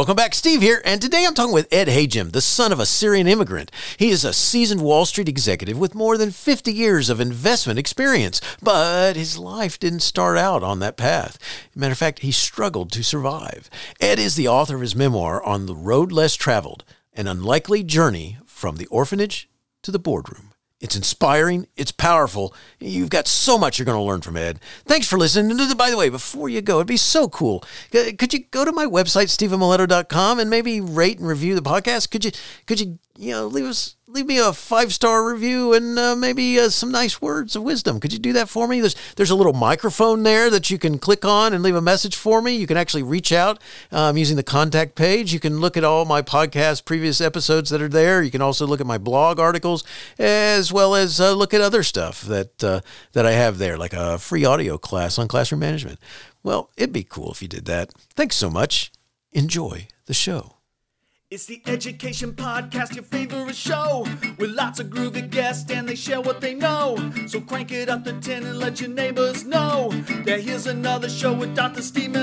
welcome back. Steve here, and today I'm talking with Ed Hajim, the son of a Syrian immigrant. He is a seasoned Wall Street executive with more than 50 years of investment experience, but his life didn't start out on that path. Matter of fact, he struggled to survive. Ed is the author of his memoir on the road less traveled, an unlikely journey from the orphanage to the boardroom. It's inspiring. It's powerful. You've got so much you're going to learn from Ed. Thanks for listening. And uh, by the way, before you go, it'd be so cool. Could you go to my website, stephenmiletto.com, and maybe rate and review the podcast? Could you, could you, you know, leave us leave me a five star review and uh, maybe uh, some nice words of wisdom. Could you do that for me? There's there's a little microphone there that you can click on and leave a message for me. You can actually reach out um, using the contact page. You can look at all my podcast previous episodes that are there. You can also look at my blog articles as well as uh, look at other stuff that uh, that I have there, like a free audio class on classroom management. Well, it'd be cool if you did that. Thanks so much. Enjoy the show. It's the Education Podcast, your favorite show, with lots of groovy guests and they share what they know. So crank it up to 10 and let your neighbors know that here's another show with Dr. Steve.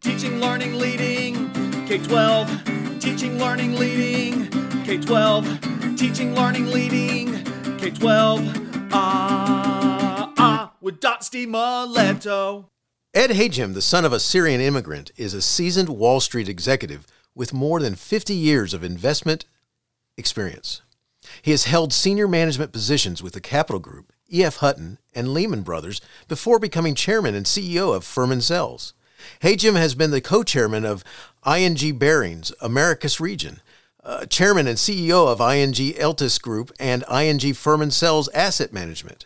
Teaching, learning, leading, K 12. Teaching, learning, leading, K 12. Teaching, learning, leading, K 12. Ah, ah, with Dr. Steve. Ed Hajim, the son of a Syrian immigrant, is a seasoned Wall Street executive with more than 50 years of investment experience. He has held senior management positions with the Capital Group, E.F. Hutton, and Lehman Brothers before becoming chairman and CEO of Furman Selz. Hajim has been the co chairman of ING Barings, Americas Region, uh, chairman and CEO of ING Aeltus Group and ING Furman Selz Asset Management.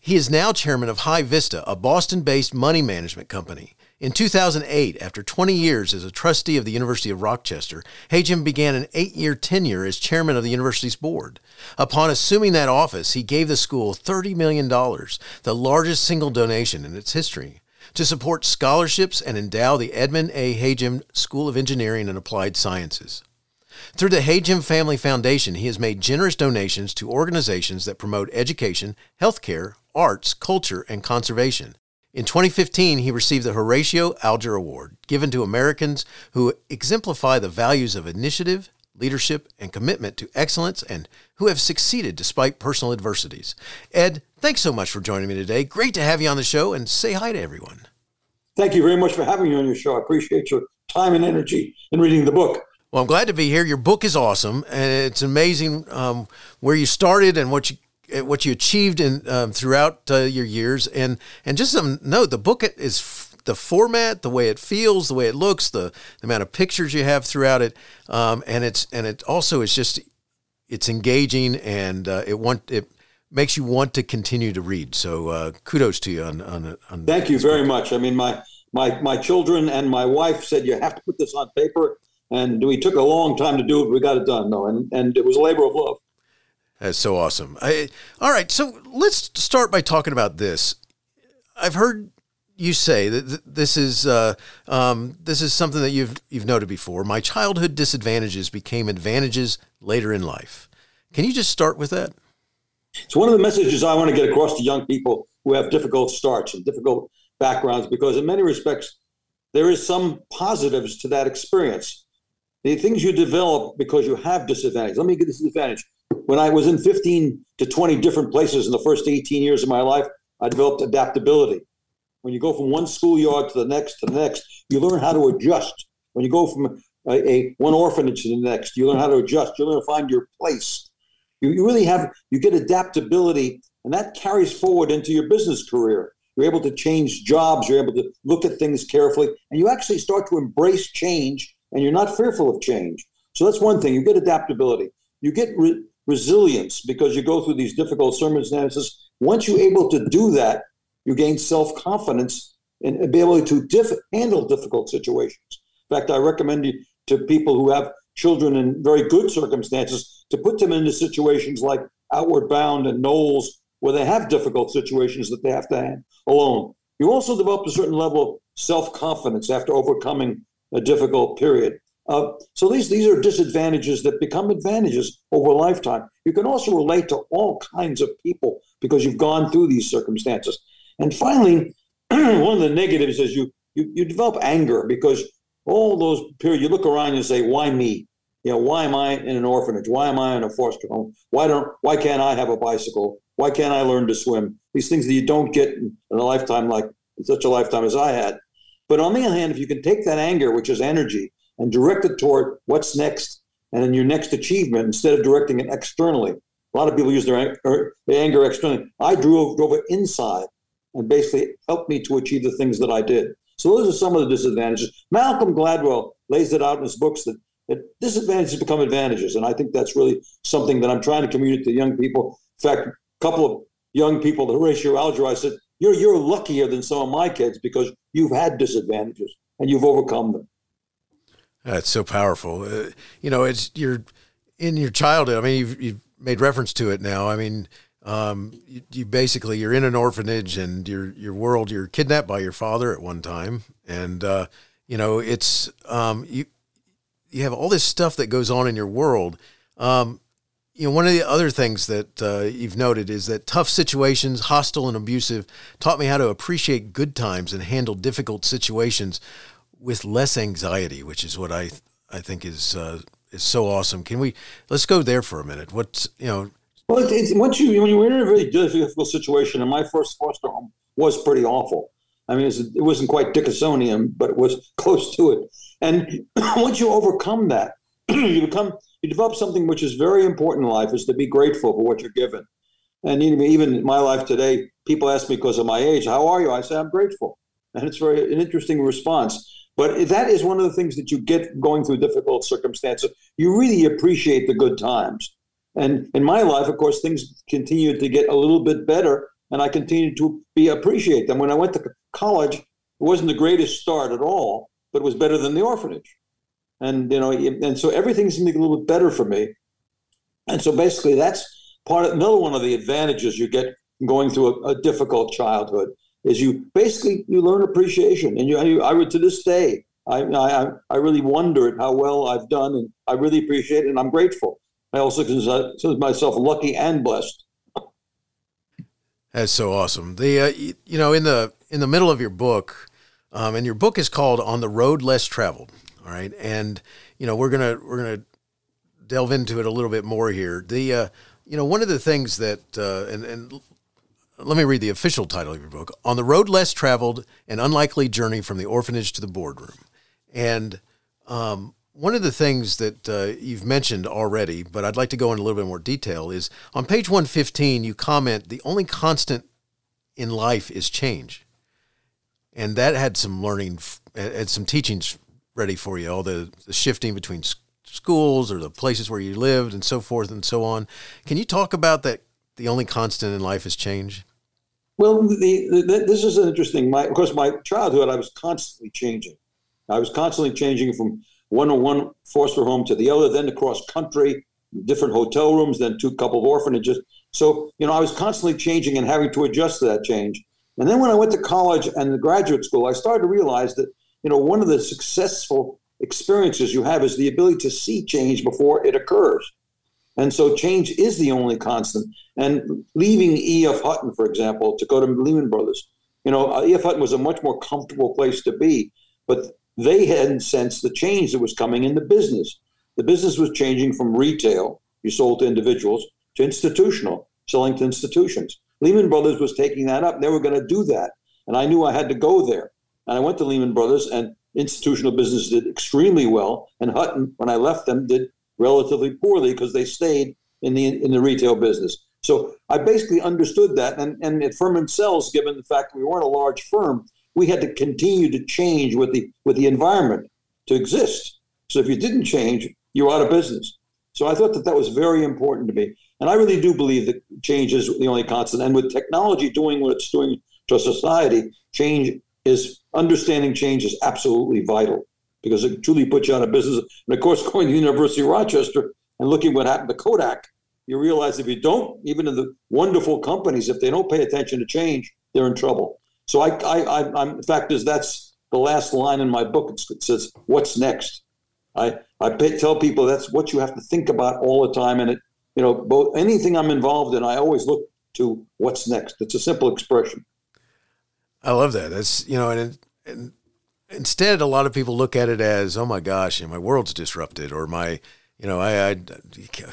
He is now chairman of High Vista, a Boston based money management company. In 2008, after 20 years as a trustee of the University of Rochester, Hajim began an eight year tenure as chairman of the university's board. Upon assuming that office, he gave the school $30 million, the largest single donation in its history, to support scholarships and endow the Edmund A. Hajim School of Engineering and Applied Sciences. Through the Hajim Family Foundation, he has made generous donations to organizations that promote education, healthcare, arts, culture, and conservation. In 2015, he received the Horatio Alger Award, given to Americans who exemplify the values of initiative, leadership, and commitment to excellence and who have succeeded despite personal adversities. Ed, thanks so much for joining me today. Great to have you on the show and say hi to everyone. Thank you very much for having me on your show. I appreciate your time and energy in reading the book. Well, I'm glad to be here. Your book is awesome, and it's amazing um, where you started and what you what you achieved in um, throughout uh, your years, and and just some note, the book is f- the format, the way it feels, the way it looks, the, the amount of pictures you have throughout it, um, and it's and it also is just it's engaging and uh, it want it makes you want to continue to read. So uh, kudos to you on on. on Thank you very book. much. I mean, my my my children and my wife said you have to put this on paper, and we took a long time to do it. We got it done though, and and it was a labor of love. That's so awesome. I, all right, so let's start by talking about this. I've heard you say that this is uh, um, this is something that you've you've noted before. My childhood disadvantages became advantages later in life. Can you just start with that? It's one of the messages I want to get across to young people who have difficult starts and difficult backgrounds, because in many respects, there is some positives to that experience. The things you develop because you have disadvantages. Let me get this advantage when I was in 15 to 20 different places in the first 18 years of my life, I developed adaptability. When you go from one schoolyard to the next to the next, you learn how to adjust. When you go from a, a one orphanage to the next, you learn how to adjust. You learn to find your place. You, you really have you get adaptability, and that carries forward into your business career. You're able to change jobs. You're able to look at things carefully, and you actually start to embrace change, and you're not fearful of change. So that's one thing. You get adaptability. You get re- resilience because you go through these difficult circumstances. Once you're able to do that, you gain self confidence and able to diff- handle difficult situations. In fact, I recommend you to people who have children in very good circumstances to put them into situations like Outward Bound and NOLS, where they have difficult situations that they have to handle alone. You also develop a certain level of self confidence after overcoming a difficult period. Uh, so these these are disadvantages that become advantages over a lifetime. You can also relate to all kinds of people because you've gone through these circumstances. And finally, one of the negatives is you, you you develop anger because all those periods, you look around and say, why me? You know, why am I in an orphanage? Why am I in a foster home? Why don't? Why can't I have a bicycle? Why can't I learn to swim? These things that you don't get in a lifetime like such a lifetime as I had. But on the other hand, if you can take that anger, which is energy, and direct it toward what's next and then your next achievement instead of directing it externally. A lot of people use their, er, their anger externally. I drove, drove it inside and basically helped me to achieve the things that I did. So those are some of the disadvantages. Malcolm Gladwell lays it out in his books that, that disadvantages become advantages. And I think that's really something that I'm trying to communicate to young people. In fact, a couple of young people, the Horatio Alger, I said, you're, you're luckier than some of my kids because you've had disadvantages and you've overcome them. That's so powerful. Uh, you know, it's you're in your childhood. I mean, you've, you've made reference to it now. I mean, um, you, you, basically you're in an orphanage and your your world. You're kidnapped by your father at one time, and uh, you know it's um, you you have all this stuff that goes on in your world. Um, you know, one of the other things that uh, you've noted is that tough situations, hostile and abusive, taught me how to appreciate good times and handle difficult situations with less anxiety, which is what I I think is uh, is so awesome. Can we let's go there for a minute? What's you know? Well, it's, it's, once you when you're in a really difficult situation, and my first foster home was pretty awful. I mean, it wasn't quite Dickinsonian, but it was close to it. And once you overcome that, you become you develop something which is very important in life: is to be grateful for what you're given. And even in my life today, people ask me because of my age, "How are you?" I say, "I'm grateful," and it's very an interesting response. But that is one of the things that you get going through difficult circumstances. You really appreciate the good times. And in my life, of course, things continued to get a little bit better, and I continued to be appreciate them. When I went to college, it wasn't the greatest start at all, but it was better than the orphanage. And you know, and so everything seemed to get a little bit better for me. And so basically, that's part of another one of the advantages you get going through a, a difficult childhood is you basically you learn appreciation, and you, I would to this day I, I I really wonder at how well I've done, and I really appreciate it, and I'm grateful. I also consider myself lucky and blessed. That's so awesome. The uh, you know in the in the middle of your book, um, and your book is called "On the Road Less Traveled." All right, and you know we're gonna we're gonna delve into it a little bit more here. The uh, you know one of the things that uh, and and let me read the official title of your book On the Road Less Traveled An Unlikely Journey from the Orphanage to the Boardroom. And um, one of the things that uh, you've mentioned already, but I'd like to go into a little bit more detail, is on page 115, you comment the only constant in life is change. And that had some learning, and some teachings ready for you, all the, the shifting between schools or the places where you lived and so forth and so on. Can you talk about that the only constant in life is change? Well, the, the, this is interesting. My, of course, my childhood, I was constantly changing. I was constantly changing from one to one foster home to the other, then across country, different hotel rooms, then two couple of orphanages. So, you know, I was constantly changing and having to adjust to that change. And then when I went to college and graduate school, I started to realize that, you know, one of the successful experiences you have is the ability to see change before it occurs. And so change is the only constant. And leaving E.F. Hutton, for example, to go to Lehman Brothers, you know, uh, E.F. Hutton was a much more comfortable place to be, but they hadn't sensed the change that was coming in the business. The business was changing from retail, you sold to individuals, to institutional, selling to institutions. Lehman Brothers was taking that up. They were going to do that. And I knew I had to go there. And I went to Lehman Brothers, and institutional business did extremely well. And Hutton, when I left them, did relatively poorly because they stayed in the in the retail business. So I basically understood that, and and at Furman Selz, given the fact that we weren't a large firm, we had to continue to change with the with the environment to exist. So if you didn't change, you're out of business. So I thought that that was very important to me, and I really do believe that change is the only constant. And with technology doing what it's doing to society, change is understanding change is absolutely vital because it truly puts you out of business. And of course, going to the University of Rochester and looking what happened to Kodak, you realize if you don't, even in the wonderful companies, if they don't pay attention to change, they're in trouble. So I, I, I I'm, the fact is that's the last line in my book. It says, "What's next?" I, I tell people that's what you have to think about all the time. And it, you know, both anything I'm involved in, I always look to what's next. It's a simple expression. I love that. That's you know, and and instead, a lot of people look at it as, oh my gosh, my world's disrupted, or my, you know, I, I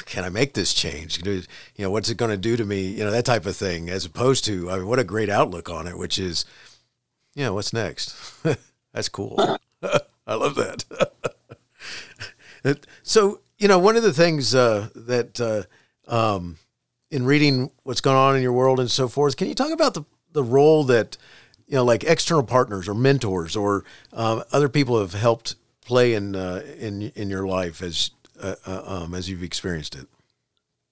can I make this change? You know, what's it going to do to me? You know, that type of thing. As opposed to, I mean, what a great outlook on it, which is, yeah, what's next? That's cool. I love that. so, you know, one of the things uh, that uh, um, in reading what's going on in your world and so forth, can you talk about the the role that you know, like external partners or mentors or uh, other people have helped play in uh, in in your life as uh, uh, um, as you've experienced it?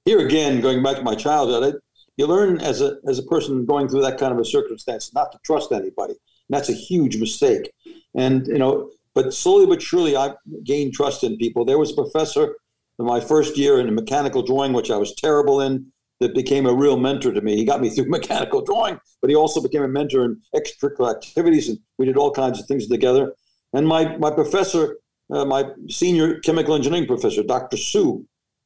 Here again, going back to my childhood, I, you learn as a as a person going through that kind of a circumstance not to trust anybody. And that's a huge mistake. And you know, but slowly but surely, I gained trust in people. There was a professor in my first year in mechanical drawing, which I was terrible in that became a real mentor to me. He got me through mechanical drawing, but he also became a mentor in extracurricular activities, and we did all kinds of things together. And my my professor, uh, my senior chemical engineering professor, Dr. Sue,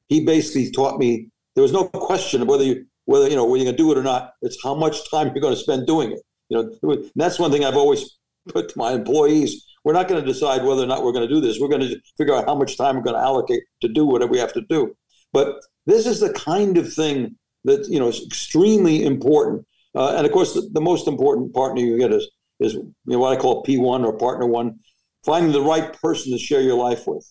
he basically taught me there was no question of whether you whether you know whether you're going to do it or not. It's how much time you're going to spend doing it. You know, that's one thing I've always put to my employees. We're not going to decide whether or not we're going to do this. We're going to figure out how much time we're going to allocate to do whatever we have to do. But this is the kind of thing that you know is extremely important. Uh, and of course, the, the, most important partner you get is is you know what I call P one or partner one, finding the right person to share your life with.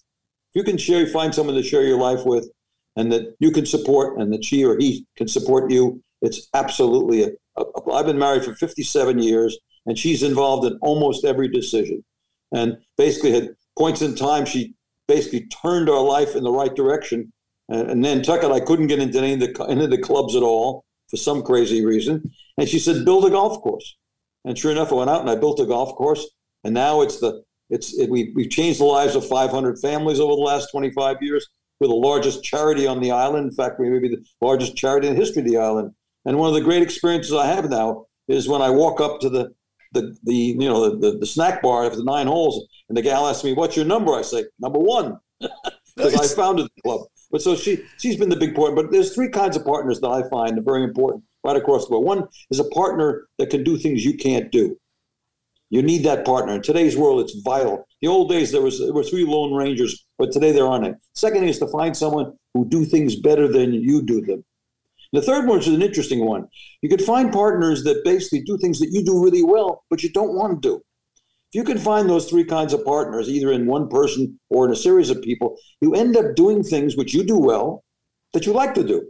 If you can share, find someone to share your life with, and that you can support, and that she or he can support you. It's absolutely I've been married for 57 years, and she's involved in almost every decision. And basically, at points in time, she basically turned our life in the right direction and, and Nantucket, I couldn't get into any of the into the clubs at all for some crazy reason. And she said, "Build a golf course." And sure enough, I went out and I built a golf course. And now it's the it's it, we we've changed the lives of 500 families over the last 25 years. We're the largest charity on the island. In fact, we may be the largest charity in the history of the island. And one of the great experiences I have now is when I walk up to the the, the you know the, the, the snack bar after the nine holes, and the gal asks me, "What's your number?" I say, "Number one," because nice. I founded the club. But so she she's been the big point. But there's three kinds of partners that I find are very important right across the board. One is a partner that can do things you can't do. You need that partner. In today's world, it's vital. The old days there was there were three lone rangers, but today there aren't any. Second is to find someone who do things better than you do them. The third one is an interesting one. You could find partners that basically do things that you do really well, but you don't want to do. If you can find those three kinds of partners, either in one person or in a series of people, you end up doing things which you do well that you like to do.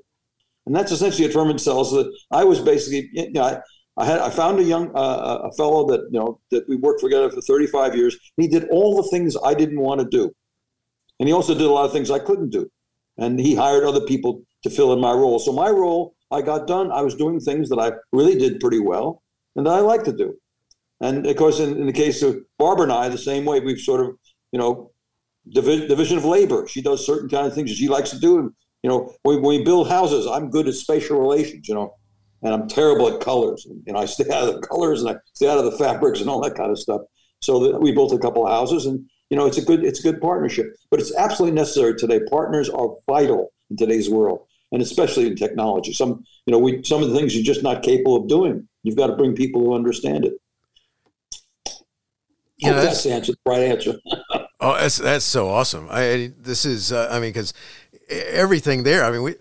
And that's essentially a what Furman Selz. That I was basically, you know, I, I had I found a young uh, a fellow that you know that we worked together for 35 years. He did all the things I didn't want to do, and he also did a lot of things I couldn't do. And he hired other people to fill in my role. So my role, I got done. I was doing things that I really did pretty well, and that I like to do. And of course, in, in the case of Barbara and I, the same way we've sort of, you know, divi- division of labor. She does certain kind of things that she likes to do. And, you know, when, when we build houses, I'm good at spatial relations, you know, and I'm terrible at colors. And, you know, I stay out of the colors and I stay out of the fabrics and all that kind of stuff. So we built a couple of houses and, you know, it's a good, it's a good partnership, but it's absolutely necessary today. Partners are vital in today's world and especially in technology. Some, you know, we, some of the things you're just not capable of doing. You've got to bring people who understand it you know, that's, that's the answer, the right answer. oh, that's that's so awesome. I this is uh, I mean because everything there. I mean we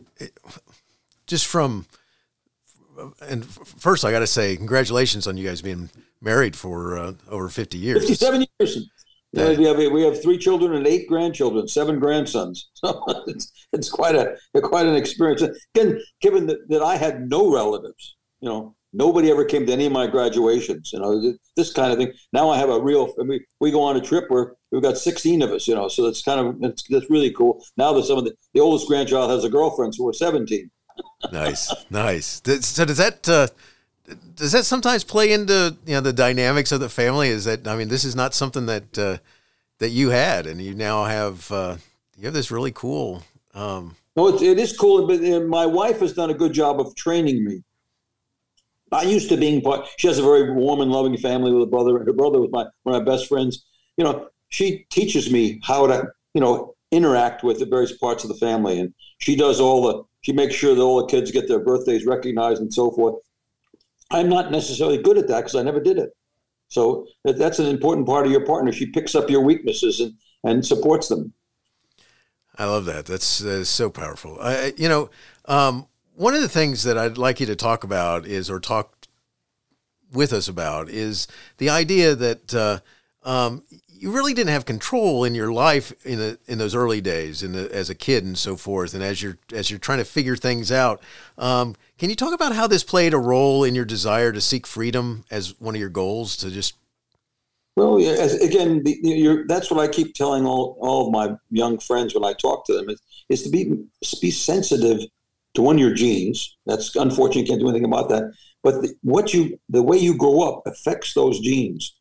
just from and first I got to say congratulations on you guys being married for uh, over fifty years. Fifty-seven years. Yeah, we have we have three children and eight grandchildren, seven grandsons. So it's, it's quite a quite an experience. Again, given that, that I had no relatives, you know, Nobody ever came to any of my graduations, you know, this kind of thing. Now I have a real, we, we go on a trip where we've got 16 of us, you know, so that's kind of, that's, that's really cool. Now that some of the, the oldest grandchild has a girlfriend, so we're 17. nice, nice. So does that, uh, does that sometimes play into, you know, the dynamics of the family? Is that, I mean, this is not something that, uh, that you had, and you now have, uh, you have this really cool, um, no, it, it is cool, but uh, my wife has done a good job of training me. I used to being part. She has a very warm and loving family with a brother. And her brother was my one of my best friends. You know, she teaches me how to you know interact with the various parts of the family, and she does all the. She makes sure that all the kids get their birthdays recognized and so forth. I'm not necessarily good at that because I never did it. So that, that's an important part of your partner. She picks up your weaknesses and, and supports them. I love that. That's, that's so powerful. I, you know, um, one of the things that I'd like you to talk about is, or talk with us about, is the idea that uh, um, you really didn't have control in your life in in those early days, in the, as a kid and so forth, and as you're as you're trying to figure things out. Um, can you talk about how this played a role in your desire to seek freedom as one of your goals to just? Well, yeah, as, again, the, that's what I keep telling all, all of my young friends when I talk to them is, is to be be sensitive to one your genes. That's unfortunate; you can't do anything about that. But the, what you the way you grow up affects those genes.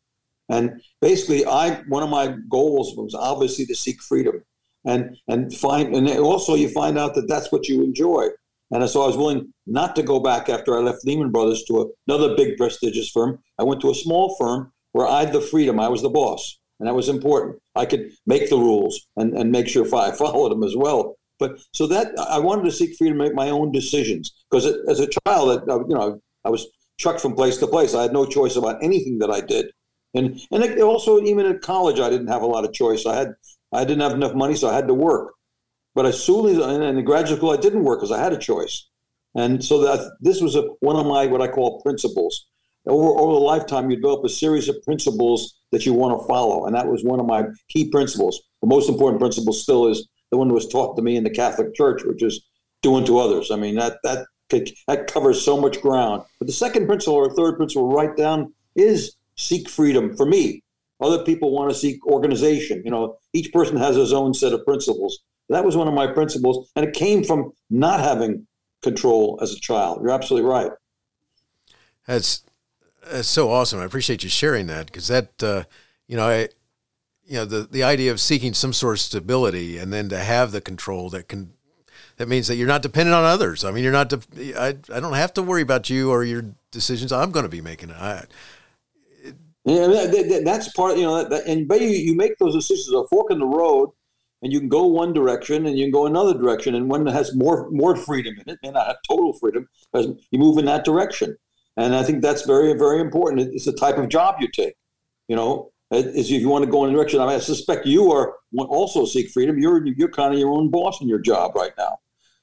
And basically, I one of my goals was obviously to seek freedom, and and find and also you find out that that's what you enjoy. And so I was willing not to go back after I left Lehman Brothers to another big prestigious firm. I went to a small firm where I had the freedom. I was the boss, and that was important. I could make the rules and, and make sure I followed them as well. But so that I wanted to seek freedom to make my own decisions because as a child, uh, you know, I was trucked from place to place. I had no choice about anything that I did. And and also even at college, I didn't have a lot of choice. I had I didn't have enough money, so I had to work. But as soon as in the graduate school, I didn't work because I had a choice. And so that this was a, one of my what I call principles. Over over a lifetime, you develop a series of principles that you want to follow, and that was one of my key principles. The most important principle still is the one that was taught to me in the Catholic Church, which is do unto others. I mean that that that covers so much ground. But the second principle or third principle, right down, is seek freedom for me. Other people want to seek organization. You know, each person has his own set of principles. That was one of my principles, and it came from not having control as a child. You're absolutely right. That's that's so awesome. I appreciate you sharing that because that uh, you know I you know the the idea of seeking some sort of stability and then to have the control that can that means that you're not dependent on others. I mean, you're not. De- I I don't have to worry about you or your decisions. I'm going to be making. I yeah, that, that's part. You know, that, and but you, you make those decisions a fork in the road, and you can go one direction and you can go another direction, and one that has more more freedom in it, may not have total freedom, but you move in that direction. And I think that's very very important. It's the type of job you take. You know, is if you want to go in a direction. I, mean, I suspect you are also seek freedom. You're you're kind of your own boss in your job right now.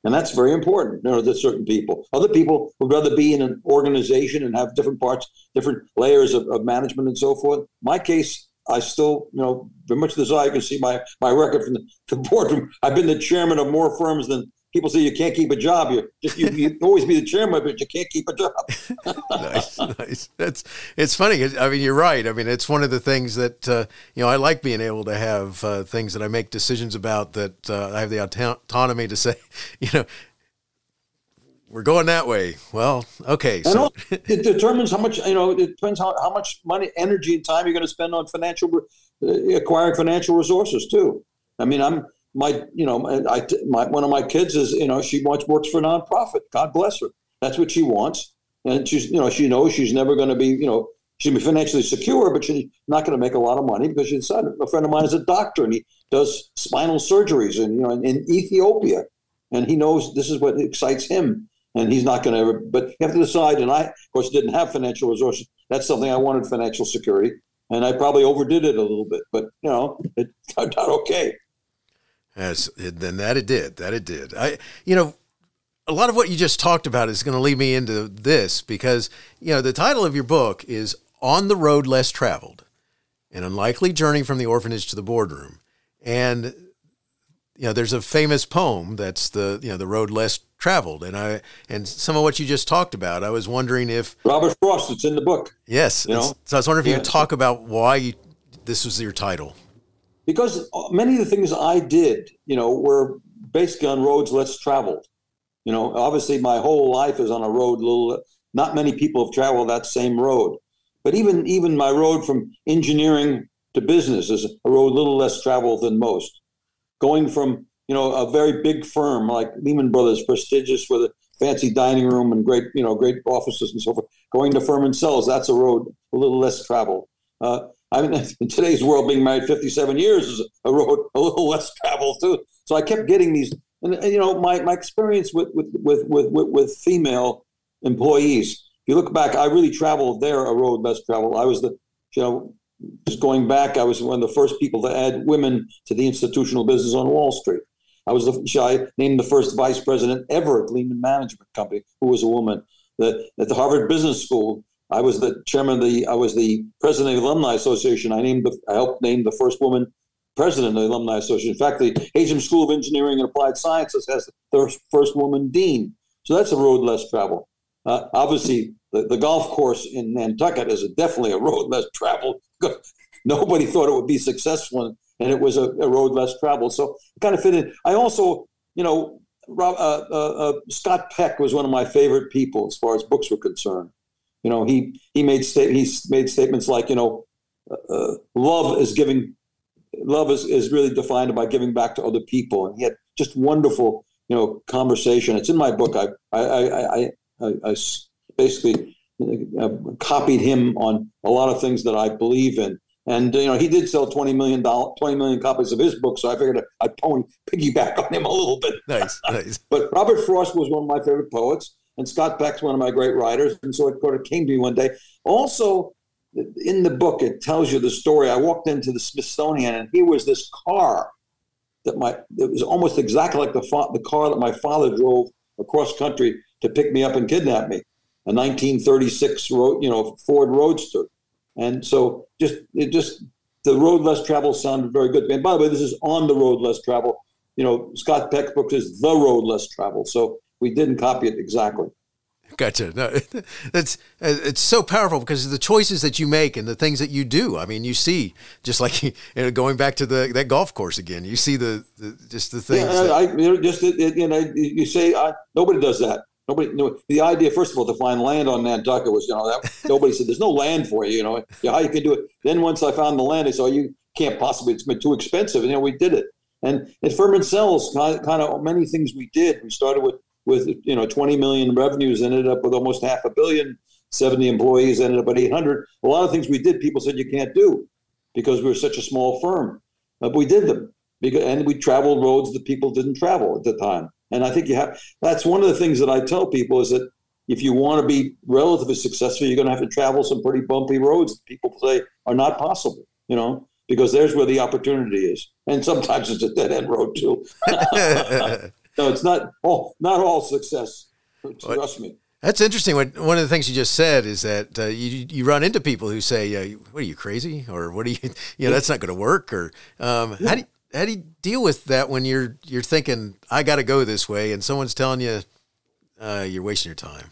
And that's very important you know, to certain people. Other people would rather be in an organization and have different parts, different layers of, of management and so forth. My case, I still, you know, very much as I can see my, my record from the, the boardroom. I've been the chairman of more firms than people say you can't keep a job. You just you, you always be the chairman, but you can't keep a job. nice, nice. That's it's funny. I mean, you're right. I mean, it's one of the things that uh, you know I like being able to have uh, things that I make decisions about that uh, I have the autonomy to say, you know. We're going that way. Well, okay. So it determines how much you know. It depends how, how much money, energy, and time you're going to spend on financial uh, acquiring financial resources too. I mean, I'm my you know I my one of my kids is you know she wants works for nonprofit. God bless her. That's what she wants, and she's you know she knows she's never going to be you know she'll be financially secure, but she's not going to make a lot of money because she decided. A friend of mine is a doctor and he does spinal surgeries and you know in, in Ethiopia, and he knows this is what excites him, and he's not going to ever. But you have to decide. And I, of course, didn't have financial resources. That's something I wanted financial security, and I probably overdid it a little bit, but you know it turned out okay. As then that it did, that it did. I, you know, a lot of what you just talked about is going to lead me into this because you know the title of your book is "On the Road Less Traveled: An Unlikely Journey from the Orphanage to the Boardroom," and you know there's a famous poem that's the you know the road less traveled, and I and some of what you just talked about. I was wondering if Robert Frost, it's in the book. Yes, so I was wondering if you could talk about why you, this was your title because many of the things I did, you know, were basically on roads less traveled. You know, obviously my whole life is on a road. Little, not many people have traveled that same road. But even even my road from engineering to business is a road little less traveled than most. Going from you know a very big firm like Lehman Brothers, prestigious with a fancy dining room and great you know great offices and so forth, going to Furman Selz, that's a road a little less traveled. Uh, I mean, in today's world, being married 57 years is a road a little less travel too. So I kept getting these, and, and you know, my, my experience with, with, with, with, with female employees. If you look back, I really traveled there a road less traveled. I was the you know, just going back, I was one of the first people to add women to the institutional business on Wall Street. I was the I named the first vice president ever at Lehman Management Company who was a woman. The, at the Harvard Business School, I was the chairman of the I was the president of the Alumni Association. I named the I helped name the first woman president of the Alumni Association. In fact, the Hajim School of Engineering and Applied Sciences has the first woman dean. So that's a road less traveled. Uh, obviously, the, the golf course in Nantucket is a, definitely a road less traveled. Nobody thought it would be successful, and it was a, a road less traveled. So it kind of fit in. I also, you know, Rob, uh, uh, uh, Scott Peck was one of my favorite people as far as books were concerned. You know, he he made sta- he made statements like, you know, uh, uh, love is giving, love is, is really defined by giving back to other people, and he had just wonderful, you know, conversation. It's in my book. I I I, I, I, I basically uh, copied him on a lot of things that I believe in. And you know, he did sell twenty million dollars, twenty million copies of his book, so I figured I'd pony piggyback on him a little bit. Nice, nice. but Robert Frost was one of my favorite poets, and Scott Peck's one of my great writers, and so it sort of came to me one day. Also, in the book, it tells you the story. I walked into the Smithsonian, and here was this car that my it was almost exactly like the fa- the car that my father drove across country to pick me up and kidnap me a 1936 road, you know, Ford Roadster. And so just it just the road less travel sounded very good. And by the way, this is on the road less travel. You know, Scott Peck's book is the road less travel. So we didn't copy it exactly. Gotcha. No, it's uh, it's so powerful because the choices that you make and the things that you do. I mean, you see, just like you know, going back to the that golf course again, you see the, the just the things. Yeah, that, I, you know, just you know, you say I, nobody does that. Nobody knew the idea. First of all, to find land on Nantucket was, you know, that, nobody said there's no land for you. You know, yeah, how you can do it. Then once I found the land, I said, oh, you can't possibly. It's been too expensive. And you know, we did it. And at Furman Selz, kind of many things we did. We started with with you know 20 million revenues, ended up with almost half a billion. 70 employees ended up at 800. A lot of things we did, people said you can't do because we were such a small firm, but we did them. Because, and we traveled roads that people didn't travel at the time. And I think you have that's one of the things that I tell people is that if you want to be relatively successful, you're going to have to travel some pretty bumpy roads that people say are not possible, you know, because there's where the opportunity is. And sometimes it's a dead end road too. no, it's not all not all success. Trust me. That's interesting. One of the things you just said is that uh, you you run into people who say, uh, "What are you crazy?" or "What are you?" You know, that's not going to work. Or um, yeah. how do you, how do you deal with that when you're you're thinking I got to go this way and someone's telling you uh, you're wasting your time?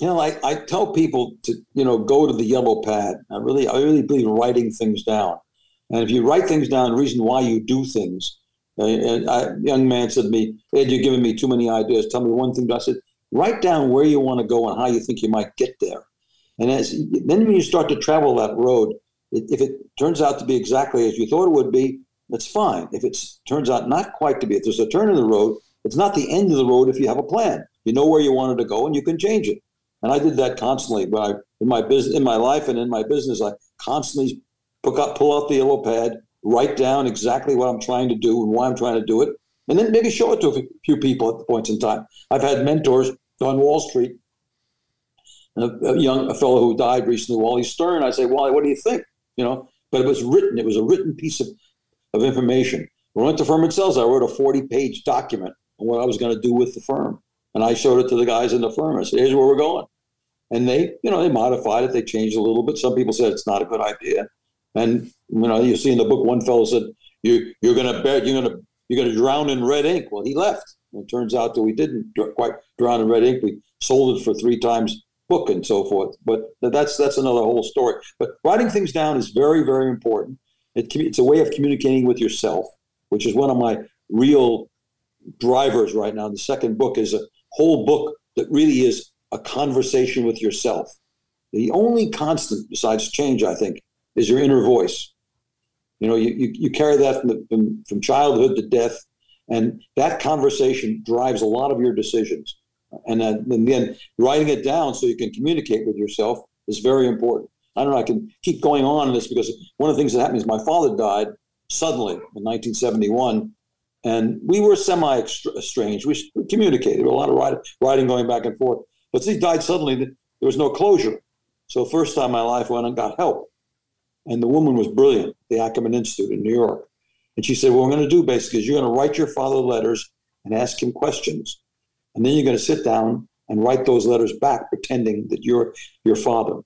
You know, I, I tell people to you know go to the yellow pad. I really I really believe in writing things down, and if you write things down, the reason why you do things. And a young man said to me, Ed, you're giving me too many ideas. Tell me one thing. I said, write down where you want to go and how you think you might get there. And as then when you start to travel that road, if it turns out to be exactly as you thought it would be, that's fine. If it turns out not quite to be, if there's a turn in the road, it's not the end of the road if you have a plan. You know where you wanted to go and you can change it. And I did that constantly. But I, in my business, in my life, and in my business, I constantly pull out the yellow pad, write down exactly what I'm trying to do and why I'm trying to do it, and then maybe show it to a few people at the points in time. I've had mentors on Wall Street. A, a young a fellow who died recently, Wally Stern. I say, Wally, what do you think? You know, but it was written. It was a written piece of of information. When I went to Furman Selz, I wrote a 40 page document on what I was going to do with the firm. And I showed it to the guys in the firm. I said, here's where we're going. And they, you know, they modified it. They changed a little bit. Some people said it's not a good idea. And, you know, you see in the book, one fellow said, you, you're going to bet, you're to, you're to drown in red ink. Well, he left. And it turns out that we didn't quite drown in red ink. We sold it for three times book and so forth. But that's, that's another whole story. But writing things down is very, very important. It, it's a way of communicating with yourself, which is one of my real drivers right now. The second book is a whole book that really is a conversation with yourself. The only constant besides change, I think, is your inner voice. You know, you, you, you carry that from, the, from, from childhood to death, and that conversation drives a lot of your decisions. And then, and then writing it down so you can communicate with yourself is very important. I don't know. I can keep going on in this because one of the things that happened is my father died suddenly in 1971, and we were semi-estranged. We communicated. a lot of writing, going back and forth. But he died suddenly. There was no closure. So first time in my life, went and got help. And the woman was brilliant, the Ackerman Institute in New York. And she said, What we're going to do basically is you're going to write your father letters and ask him questions. And then you're going to sit down and write those letters back, pretending that you're your father.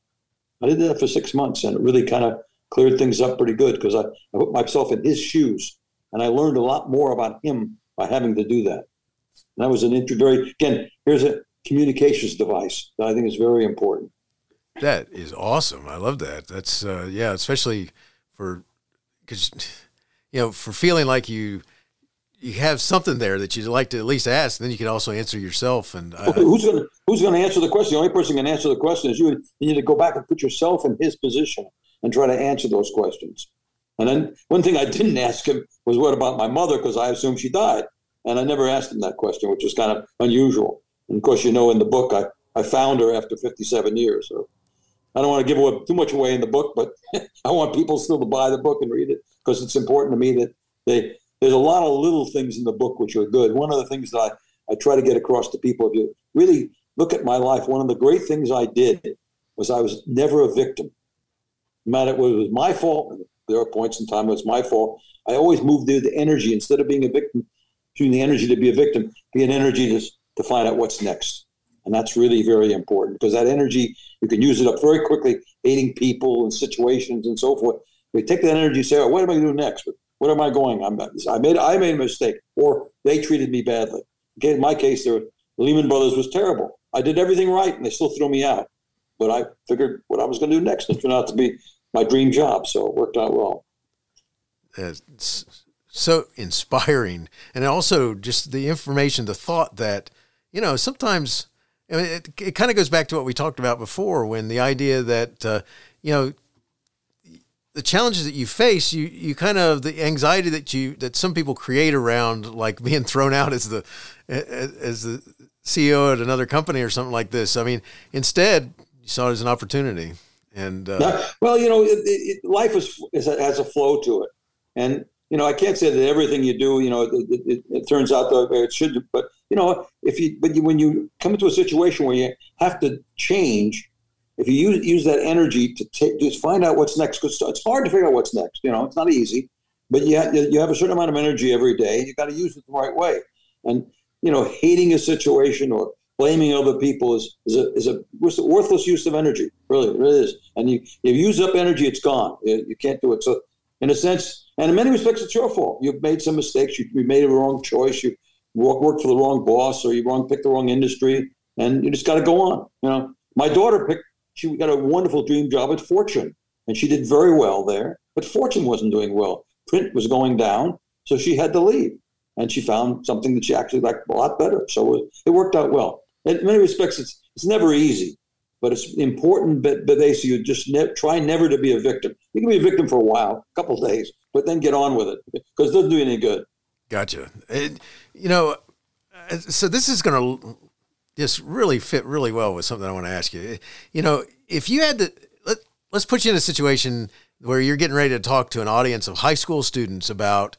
I did that for six months, and it really kind of cleared things up pretty good because I, I put myself in his shoes, and I learned a lot more about him by having to do that. And that was an int- very again. Here's a communications device that I think is very important. That is awesome. I love that. That's uh, yeah, especially for because you know for feeling like you you have something there that you'd like to at least ask. Then you can also answer yourself. And I, who's going to who's going to answer the question? The only person can answer the question is you. You need to go back and put yourself in his position and try to answer those questions. And then one thing I didn't ask him was what about my mother because I assumed she died, and I never asked him that question, which was kind of unusual. And of course, you know, in the book, I I found her after 57 years. So I don't want to give away, too much away in the book, but I want people still to buy the book and read it because it's important to me that they there's a lot of little things in the book which are good. One of the things that I, I try to get across to people, if you really look at my life, one of the great things I did was I was never a victim. No matter it was my fault, there are points in time when it's my fault. I always moved the energy instead of being a victim, using the energy to be a victim, be an energy to, to find out what's next. And that's really very important because that energy, you can use it up very quickly, aiding people and situations and so forth. We take that energy and say, oh, what am I going to do next? What am I going? I'm, I made I made a mistake, or they treated me badly. Okay, in my case, the Lehman Brothers was terrible. I did everything right, and they still threw me out. But I figured what I was going to do next. It turned out to be my dream job, so it worked out well. It's so inspiring, and also just the information, the thought that you know sometimes. I mean, it, it kind of goes back to what we talked about before when the idea that, uh, you know, the challenges that you face, you you kind of the anxiety that you that some people create around like being thrown out as the as the CEO at another company or something like this. I mean, instead, you saw it as an opportunity. And uh, well, you know, it, it, life is, is a, has a flow to it, and you know, I can't say that everything you do, you know, it, it turns out that it should. But you know, if you but you, when you come into a situation where you have to change if you use, use that energy to take, just find out what's next, because it's hard to figure out what's next. You know, it's not easy, but you have, you have a certain amount of energy every day. You got to use it the right way. And you know, hating a situation or blaming other people is is a, is a worthless use of energy. Really, it really is. And you if you use up energy, it's gone. You, you can't do it. So, in a sense, and in many respects, it's your fault. You've made some mistakes. You, you made a wrong choice. You worked for the wrong boss, or you wrong picked the wrong industry, and you just got to go on. You know, my daughter picked she got a wonderful dream job at Fortune, and she did very well there. But Fortune wasn't doing well. Print was going down, so she had to leave. And she found something that she actually liked a lot better. So it worked out well. In many respects, it's it's never easy, but it's important. But but they so you just ne- try never to be a victim. You can be a victim for a while, a couple days, but then get on with it because it doesn't do any good. Gotcha. It, you know, uh, so this is going to just really fit really well with something I want to ask you. You know, if you had to let, let's put you in a situation where you're getting ready to talk to an audience of high school students about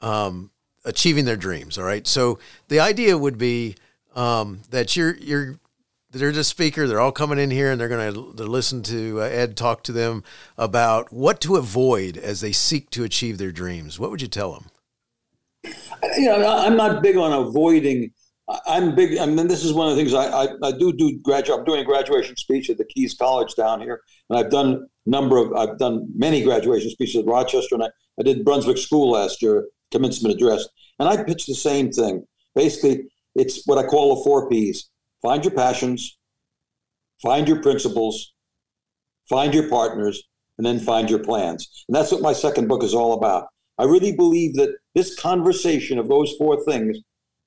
um, achieving their dreams. All right, so the idea would be um, that you're you're they're the speaker. They're all coming in here and they're going to listen to uh, Ed talk to them about what to avoid as they seek to achieve their dreams. What would you tell them? You know, I'm not big on avoiding I'm big. I mean, this is one of the things I, I, I do do graduate. I'm doing graduation speech at the Keys College down here, and I've done number of. I've done many graduation speeches at Rochester, and I, I did Brunswick School last year, commencement address, and I pitched the same thing. Basically, it's what I call the four P's: find your passions, find your principles, find your partners, and then find your plans. And that's what my second book is all about. I really believe that this conversation of those four things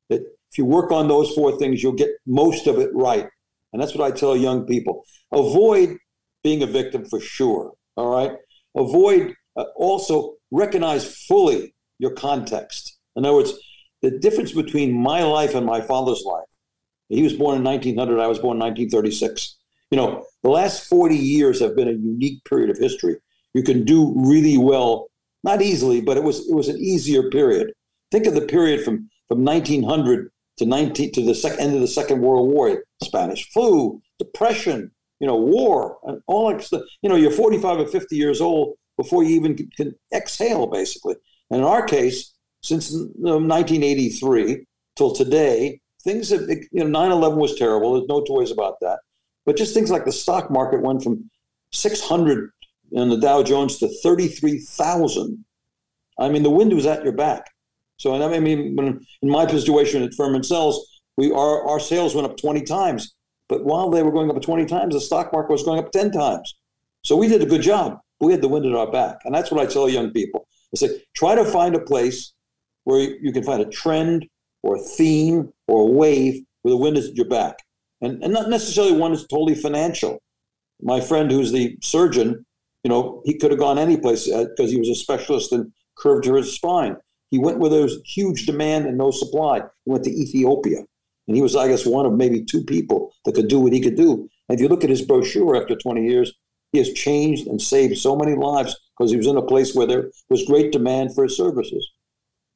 that if you work on those four things, you'll get most of it right. And that's what I tell young people. Avoid being a victim for sure. All right. Avoid uh, also recognize fully your context. In other words, the difference between my life and my father's life. He was born in 1900. I was born in 1936. You know, the last 40 years have been a unique period of history. You can do really well, not easily, but it was it was an easier period. Think of the period from from 1900 to 19 to the second end of the Second World War, Spanish flu, depression, you know, war, and all that. You know, you're 45 or 50 years old. before you even can, can exhale, basically. And in our case, since um, 1983 till today, things that you know, 9 11 was terrible. There's no toys about that. But just things like the stock market went from 600 in the Dow Jones to 33,000. I mean, the wind was at your back. So, and I mean, in my situation at Furman Selz, we our, our sales went up 20 times. But while they were going up 20 times, the stock market was going up 10 times. So we did a good job. We had the wind at our back. And that's what I tell young people. I say, try to find a place where you can find a trend or a theme or a wave where the wind is at your back. And, and not necessarily one that's totally financial. My friend who's the surgeon, you know, he could have gone any place because uh, he was a specialist in curvature spine. He went where there was huge demand and no supply. He went to Ethiopia. And he was, I guess, one of maybe two people that could do what he could do. And if you look at his brochure after 20 years, he has changed and saved so many lives because he was in a place where there was great demand for his services.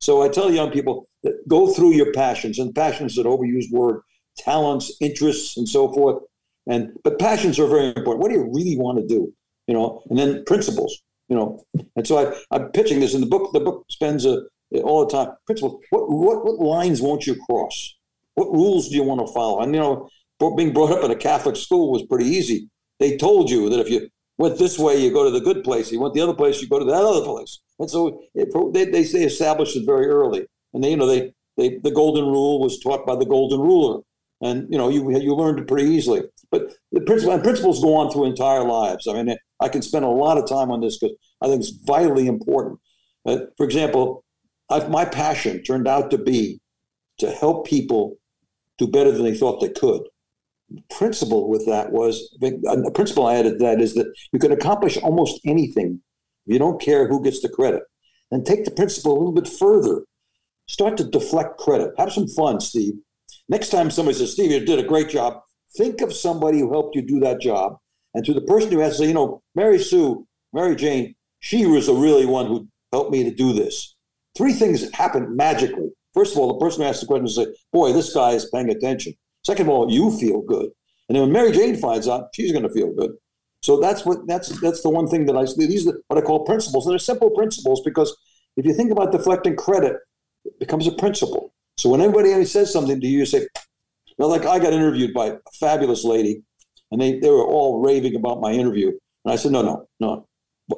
So I tell young people that go through your passions, and passions is an overused word, talents, interests, and so forth. And but passions are very important. What do you really want to do? You know, and then principles. You know, and so I, I'm pitching this in the book. The book spends a, all the time. Principles. What, what what lines won't you cross? What rules do you want to follow? And you know, being brought up in a Catholic school was pretty easy. They told you that if you went this way, you go to the good place. You went the other place, you go to that other place. And so it, they, they, established it very early. And they, you know, they, they, the golden rule was taught by the golden ruler. And, you know, you, you learned it pretty easily. But the principle, principles go on through entire lives. I mean, I can spend a lot of time on this because I think it's vitally important. Uh, for example, I've, my passion turned out to be to help people do better than they thought they could principle with that was a principle I added that is that you can accomplish almost anything if you don't care who gets the credit. And take the principle a little bit further. Start to deflect credit. Have some fun, Steve. Next time somebody says, Steve, you did a great job, think of somebody who helped you do that job. And to the person who has to say, you know, Mary Sue, Mary Jane, she was the really one who helped me to do this. Three things happen magically. First of all, the person who asks the question say, boy, this guy is paying attention. Second of all, you feel good. And then when Mary Jane finds out, she's going to feel good. So that's what that's that's the one thing that I these are what I call principles. And they're simple principles because if you think about deflecting credit, it becomes a principle. So when anybody says something to you, you say, well, like I got interviewed by a fabulous lady, and they, they were all raving about my interview. And I said, no, no, no.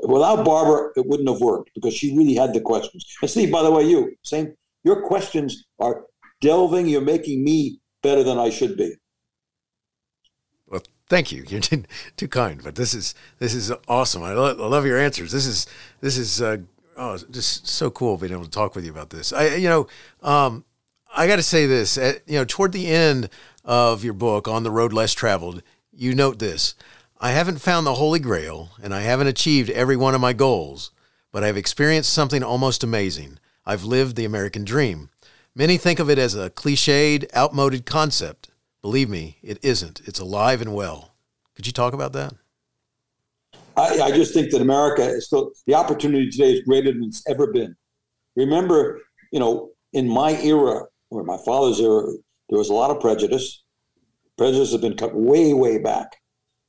Without Barbara, it wouldn't have worked because she really had the questions. And Steve, by the way, you same. Your questions are delving. You're making me better than I should be. Well, thank you. You're too, too kind, but this is this is awesome. I, lo- I love your answers. This is this is uh, oh, just so cool being able to talk with you about this. I you know um, I got to say this. At, you know, toward the end of your book, on the road less traveled, you note this. I haven't found the Holy Grail, and I haven't achieved every one of my goals, but I've experienced something almost amazing. I've lived the American dream. Many think of it as a cliched, outmoded concept. Believe me, it isn't. It's alive and well. Could you talk about that? I, I just think that America is still, the opportunity today is greater than it's ever been. Remember, you know, in my era, or my father's era, there was a lot of prejudice. Prejudice has been cut way, way back.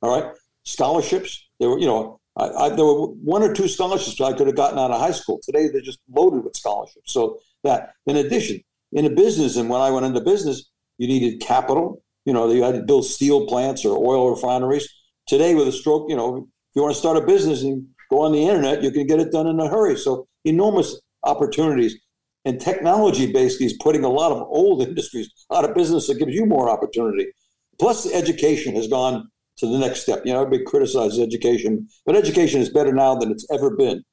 All right. Scholarships, there were, you know, I, I, there were one or two scholarships I could have gotten out of high school. Today, they're just loaded with scholarships. So that, in addition, in a business. And when I went into business, you needed capital. You know, you had to build steel plants or oil refineries. Today, with a stroke, you know, if you want to start a business and go on the internet, you can get it done in a hurry. So enormous opportunities. And technology basically is putting a lot of old industries out of business that gives you more opportunity. Plus, education has gone to the next step. You know, everybody criticizes education, but education is better now than it's ever been.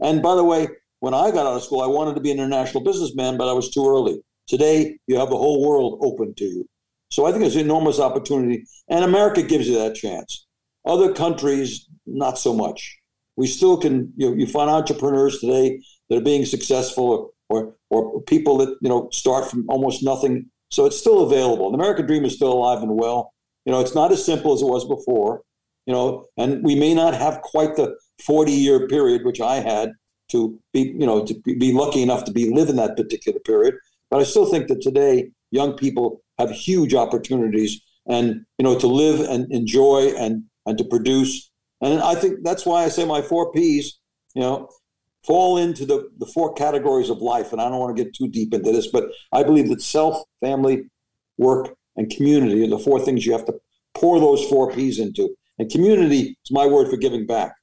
And by the way, when I got out of school, I wanted to be an international businessman, but I was too early. Today, you have the whole world open to you. So I think it's an enormous opportunity, and America gives you that chance. Other countries, not so much. We still can, you, know, you find entrepreneurs today that are being successful or, or people that, you know, start from almost nothing. So it's still available. The American dream is still alive and well. You know, it's not as simple as it was before, you know, and we may not have quite the 40 year period, which I had, to be, you know, to be lucky enough to be live in that particular period. But I still think that today young people have huge opportunities and you know to live and enjoy and and to produce. And I think that's why I say my four P's you know, fall into the, the four categories of life. And I don't want to get too deep into this, but I believe that self, family, work, and community are the four things you have to pour those four P's into. And community is my word for giving back.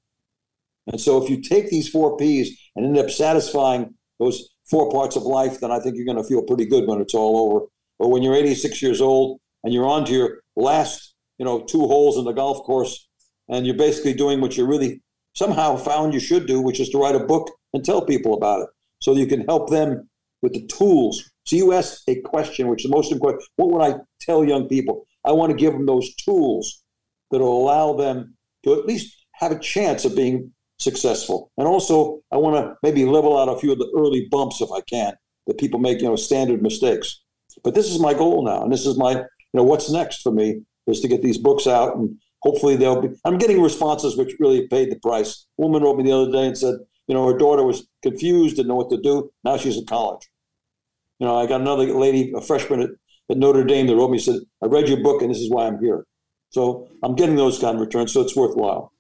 And so if you take these four P's and end up satisfying those four parts of life, then I think you're going to feel pretty good when it's all over. Or when you're 86 years old and you're on to your last, you know, two holes in the golf course, and you're basically doing what you really somehow found you should do, which is to write a book and tell people about it, so you can help them with the tools. So you asked a question, which is the most important. What would I tell young people? I want to give them those tools that will allow them to at least have a chance of being successful. And also, I want to maybe level out a few of the early bumps if I can that people make, you know, standard mistakes. But this is my goal now, and this is my, you know, what's next for me is to get these books out, and hopefully they'll be. I'm getting responses which really paid the price. A woman wrote me the other day and said, you know, her daughter was confused, didn't know what to do. Now she's in college. You know, I got another lady, a freshman at, at Notre Dame, that wrote me said, "I read your book, and this is why I'm here." So I'm getting those kind of returns, so it's worthwhile.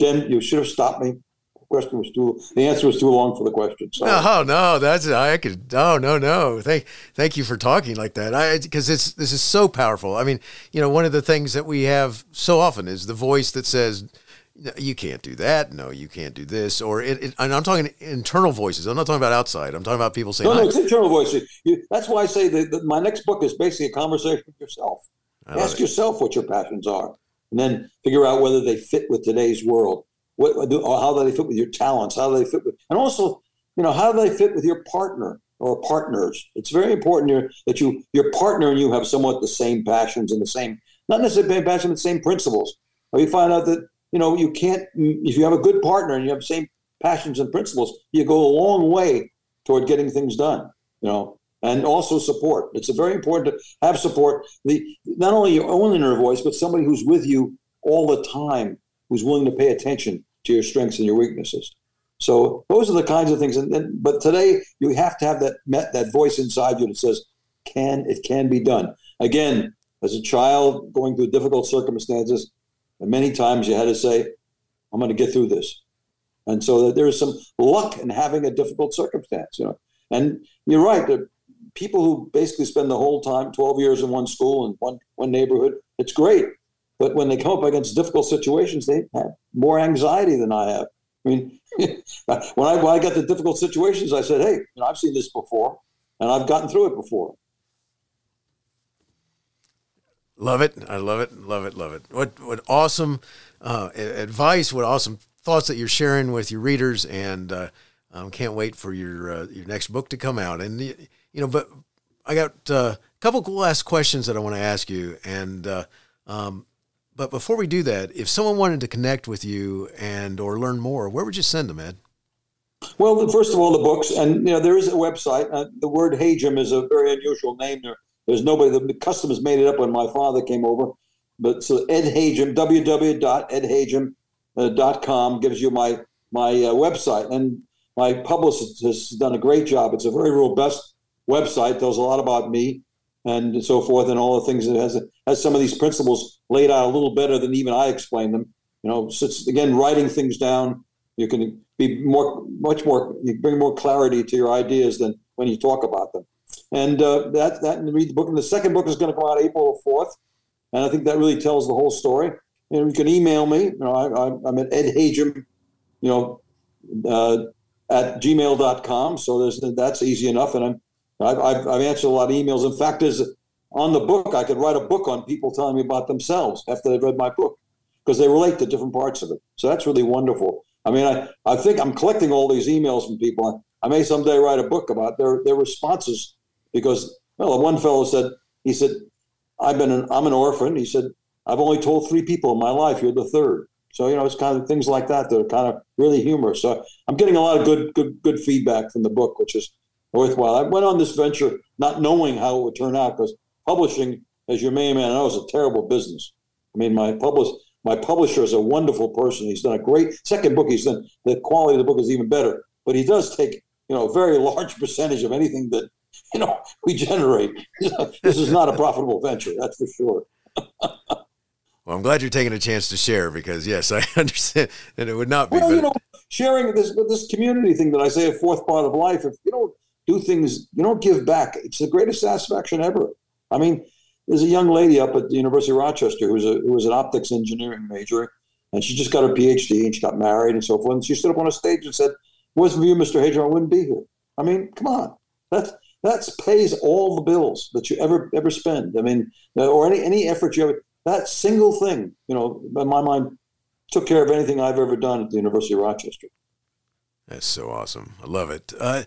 Then you should have stopped me. The question was too. The answer was too long for the question. So. No, oh, no, that's I could. No, no, no. Thank, thank you for talking like that. I because it's this is so powerful. I mean, you know, one of the things that we have so often is the voice that says, "You can't do that. No, you can't do this." Or it, it, and I'm talking internal voices. I'm not talking about outside. I'm talking about people saying, "No, no, it's internal voices." You, that's why I say that, that, my next book is basically a conversation with yourself. Ask it. yourself what your passions are and then figure out whether they fit with today's world. What, how do they fit with your talents? How do they fit with, and also, you know, how do they fit with your partner or partners? It's very important that you, your partner and you have somewhat the same passions and the same, not necessarily passion, but the same principles. Or you find out that, you know, you can't, if you have a good partner and you have the same passions and principles, you go a long way toward getting things done, you know and also support. It's very important to have support. The not only your own inner voice, but somebody who's with you all the time, who's willing to pay attention to your strengths and your weaknesses. So those are the kinds of things. And but today you have to have that that voice inside you that says, "Can it can be done?" Again, as a child going through difficult circumstances, many times you had to say, "I'm going to get through this," and so there is some luck in having a difficult circumstance. You know, and you're right people who basically spend the whole time, 12 years in one school and one, one neighborhood, it's great. But when they come up against difficult situations, they have more anxiety than I have. I mean, when I, when I got to difficult situations, I said, hey, you know, I've seen this before and I've gotten through it before. Love it. I love it. Love it. Love it. What, what awesome uh, advice, what awesome thoughts that you're sharing with your readers. And uh, um, can't wait for your, uh, your next book to come out. And, you know, but I got uh, a couple last questions that I want to ask you, and uh, um, but before we do that, if someone wanted to connect with you and or learn more, where would you send them, Ed? Well, first of all, the books, and you know, there is a website. Uh, the word Hajim is a very unusual name. There, there's nobody. The customers made it up when my father came over. But so Ed Hajim, www.edhajim.com gives you my my uh, website, and my publicist has done a great job. It's a very robust website tells a lot about me and so forth and all the things that has has some of these principles laid out a little better than even I explain them. You know, so again writing things down. You can be more, much more. You bring more clarity to your ideas than when you talk about them. And uh, that that and read the book. And the second book is going to come out April fourth, and I think that really tells the whole story. And you can email me. You know, I, am at Ed Hajim, you know, uh, at gmail.com. So there's that's easy enough. And I'm I've, I've, I've answered a lot of emails. In fact, there's on the book, I could write a book on people telling me about themselves after they've read my book because they relate to different parts of it. So that's really wonderful. I mean, I, I think I'm collecting all these emails from people. I may someday write a book about their, their responses because, well, one fellow said, he said, I've been an, I'm an orphan. He said, I've only told three people in my life. You're the third. So, you know, it's kind of things like that that are kind of really humorous. So I'm getting a lot of good, good, good feedback from the book, which is worthwhile. I went on this venture not knowing how it would turn out because publishing, as you may imagine, I know, is a terrible business. I mean, my publish my publisher is a wonderful person. He's done a great second book. He's done the quality of the book is even better, but he does take you know a very large percentage of anything that you know we generate. this is not a profitable venture, that's for sure. well, Well, I'm glad you're taking a chance to share because yes, I understand, and it would not be. Well, you know, sharing this this community thing that I say a fourth part of life. If you don't do things, you don't give back. It's the greatest satisfaction ever. I mean, there's a young lady up at the University of Rochester who was a who was an optics engineering major, and she just got her PhD and she got married and so forth. And she stood up on a stage and said, "Wasn't for you, Mr. Hajim, I wouldn't be here." I mean, come on, that that pays all the bills that you ever ever spend. I mean, or any any effort you ever that single thing, you know, in my mind, took care of anything I've ever done at the University of Rochester. That's so awesome. I love it. Uh,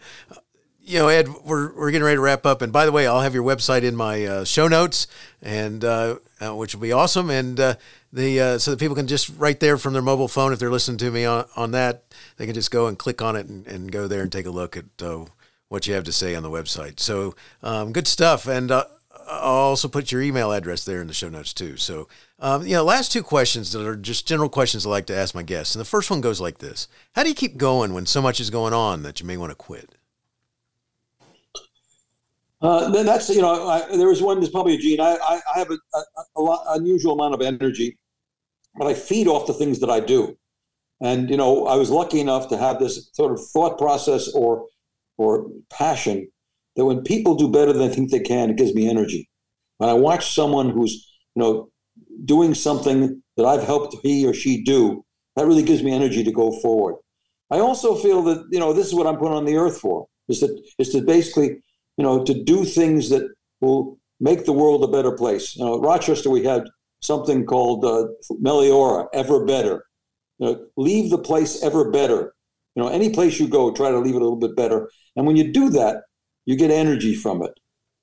you know, Ed, we're, we're getting ready to wrap up. And by the way, I'll have your website in my uh, show notes, and uh, uh which will be awesome. And uh, the uh, so that people can just right there from their mobile phone, if they're listening to me on, on that, they can just go and click on it and, and go there and take a look at what you have to say on the website. So um, good stuff. And I'll also put your email address there in the show notes too. So, um, you know, last two questions that are just general questions I like to ask my guests. And the first one goes like this How do you keep going when so much is going on that you may want to quit? Uh, then that's, you know, I, one, there's probably a gene. I, I, I have a, a, a lot, unusual amount of energy, but I feed off the things that I do. And, you know, I was lucky enough to have this sort of thought process or, or passion that when people do better than they think they can, it gives me energy. When I watch someone who's, you know, doing something that I've helped he or she do, that really gives me energy to go forward. I also feel that, you know, this is what I'm put on the earth for, is that is to basically, you know, to do things that will make the world a better place. You know, at Rochester we had something called uh, Meliora, ever better. You know, leave the place ever better. You know, any place you go, try to leave it a little bit better. And when you do that, you get energy from it.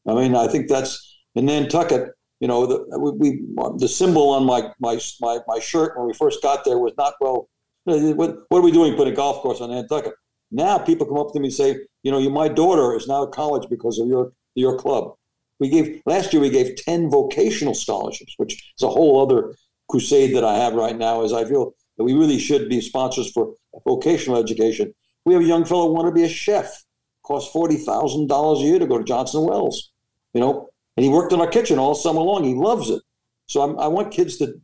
I mean, I think that's in Nantucket. You know, the we, the symbol on my my my my shirt when we first got there was not well. What, what are we doing putting a golf course on Nantucket? Now people come up to me and say, you know, you, my daughter is now at college because of your your club. We gave last year we gave ten vocational scholarships, which is a whole other crusade that I have right now. Is I feel that we really should be sponsors for vocational education. We have a young fellow who want to be a chef cost forty thousand dollars a year to go to Johnson Wales, you know, and he worked in our kitchen all summer long. He loves it. So I'm, i want kids to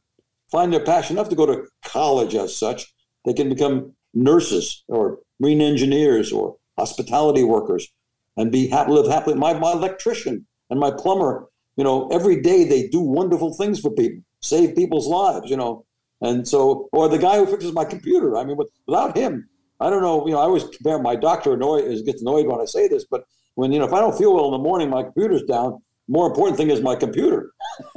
find their passion enough to go to college as such. They can become nurses or marine engineers or hospitality workers and be happy, live happily. My, my electrician and my plumber, you know, every day they do wonderful things for people, save people's lives, you know. And so, or the guy who fixes my computer. I mean, without him, I don't know. You know, I always compare. My doctor annoy, gets annoyed when I say this, but when you know, if I don't feel well in the morning, my computer's down. More important thing is my computer.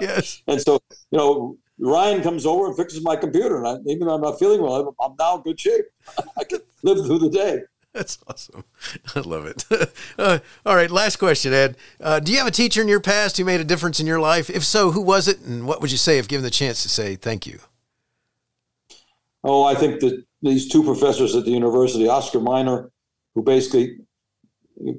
yes. And so, you know, Ryan comes over and fixes my computer, and I, even though I'm not feeling well, I'm now in good shape. I can live through the day. That's awesome. I love it. Uh, all right, last question, Ed. Uh, do you have a teacher in your past who made a difference in your life? If so, who was it, and what would you say if given the chance to say thank you? Oh, I think that these two professors at the university, Oscar Miner, who basically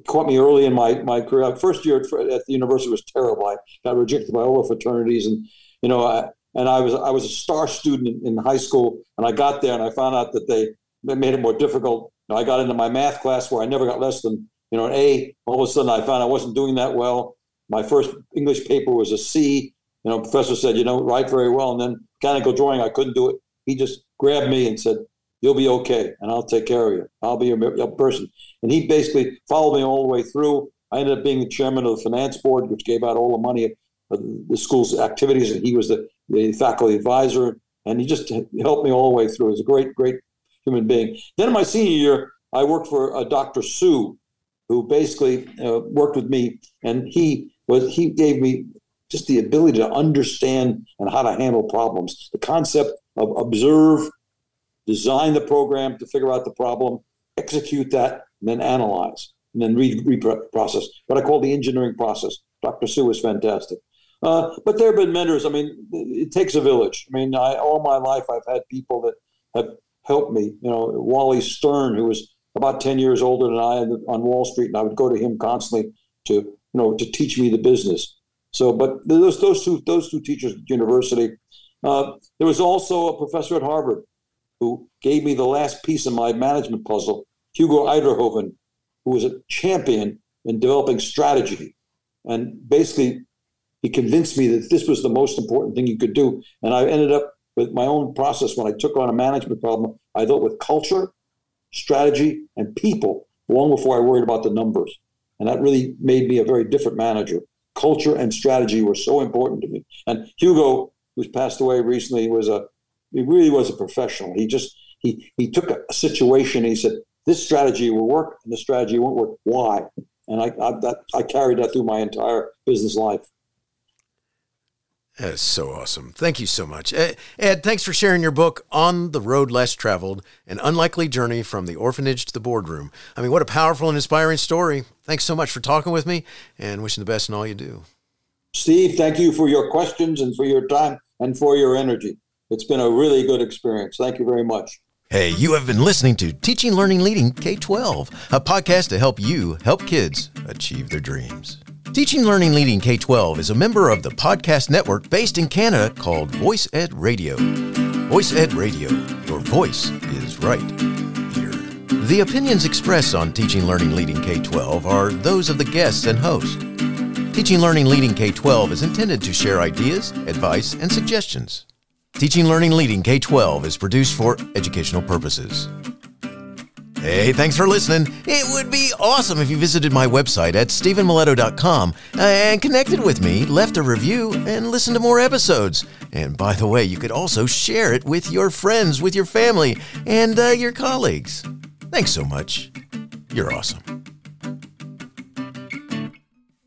caught me early in my, my career. First year at, at the university was terrible. I got rejected by all the fraternities, and you know, I, and I was I was a star student in, high school, and I got there and I found out that they, they made it more difficult. You know, I got into my math class where I never got less than you know an A. All of a sudden, I found I wasn't doing that well. My first English paper was a C. You know, professor said, you don't write very well, and then mechanical drawing, I couldn't do it. He just grabbed me and said, You'll be okay, and I'll take care of you. I'll be your, your person. And he basically followed me all the way through. I ended up being the chairman of the finance board, which gave out all the money of the school's activities, and he was the, the faculty advisor. And he just helped me all the way through. He was a great, great human being. Then in my senior year, I worked for uh, Dr. Sue, who basically uh, worked with me, and he was he gave me just the ability to understand and how to handle problems. The concept of observe, design the program to figure out the problem, execute that, and then analyze, and then re- reprocess. What I call the engineering process. Dr. Sue was fantastic. Uh, but there have been mentors. I mean, it takes a village. I mean, I, all my life I've had people that have helped me. You know, Wally Stern, who was about 10 years older than I on Wall Street, and I would go to him constantly to, you know, to teach me the business. So, but those, those two, those two teachers at university, uh, there was also a professor at Harvard who gave me the last piece of my management puzzle, Hugo Uyterhoeven, who was a champion in developing strategy. And basically, he convinced me that this was the most important thing you could do. And I ended up with my own process when I took on a management problem. I dealt with culture, strategy, and people long before I worried about the numbers. And that really made me a very different manager. Culture and strategy were so important to me. And Hugo, who's passed away recently, was a he really was a professional. He just he he took a, situation. he said this strategy will work, and this strategy won't work. Why? And I I, that, I carried that through my entire business life. That is so awesome. Thank you so much. Ed, thanks for sharing your book, On the Road Less Traveled An Unlikely Journey from the Orphanage to the Boardroom. I mean, what a powerful and inspiring story. Thanks so much for talking with me and wishing the best in all you do. Steve, thank you for your questions and for your time and for your energy. It's been a really good experience. Thank you very much. Hey, you have been listening to Teaching, Learning, Leading K 12, a podcast to help you help kids achieve their dreams. Teaching, Learning, Leading K 12 is a member of the podcast network based in Canada called Voice Ed Radio. Voice Ed Radio, your voice is right here. The opinions expressed on Teaching, Learning, Leading K 12 are those of the guests and host. Teaching, Learning, Leading K 12 is intended to share ideas, advice, and suggestions. Teaching, Learning, Leading K 12 is produced for educational purposes. Hey, thanks for listening. It would be awesome if you visited my website at stephenmiletto.com uh, and connected with me, left a review, and listened to more episodes. And by the way, you could also share it with your friends, with your family, and uh, your colleagues. Thanks so much. You're awesome.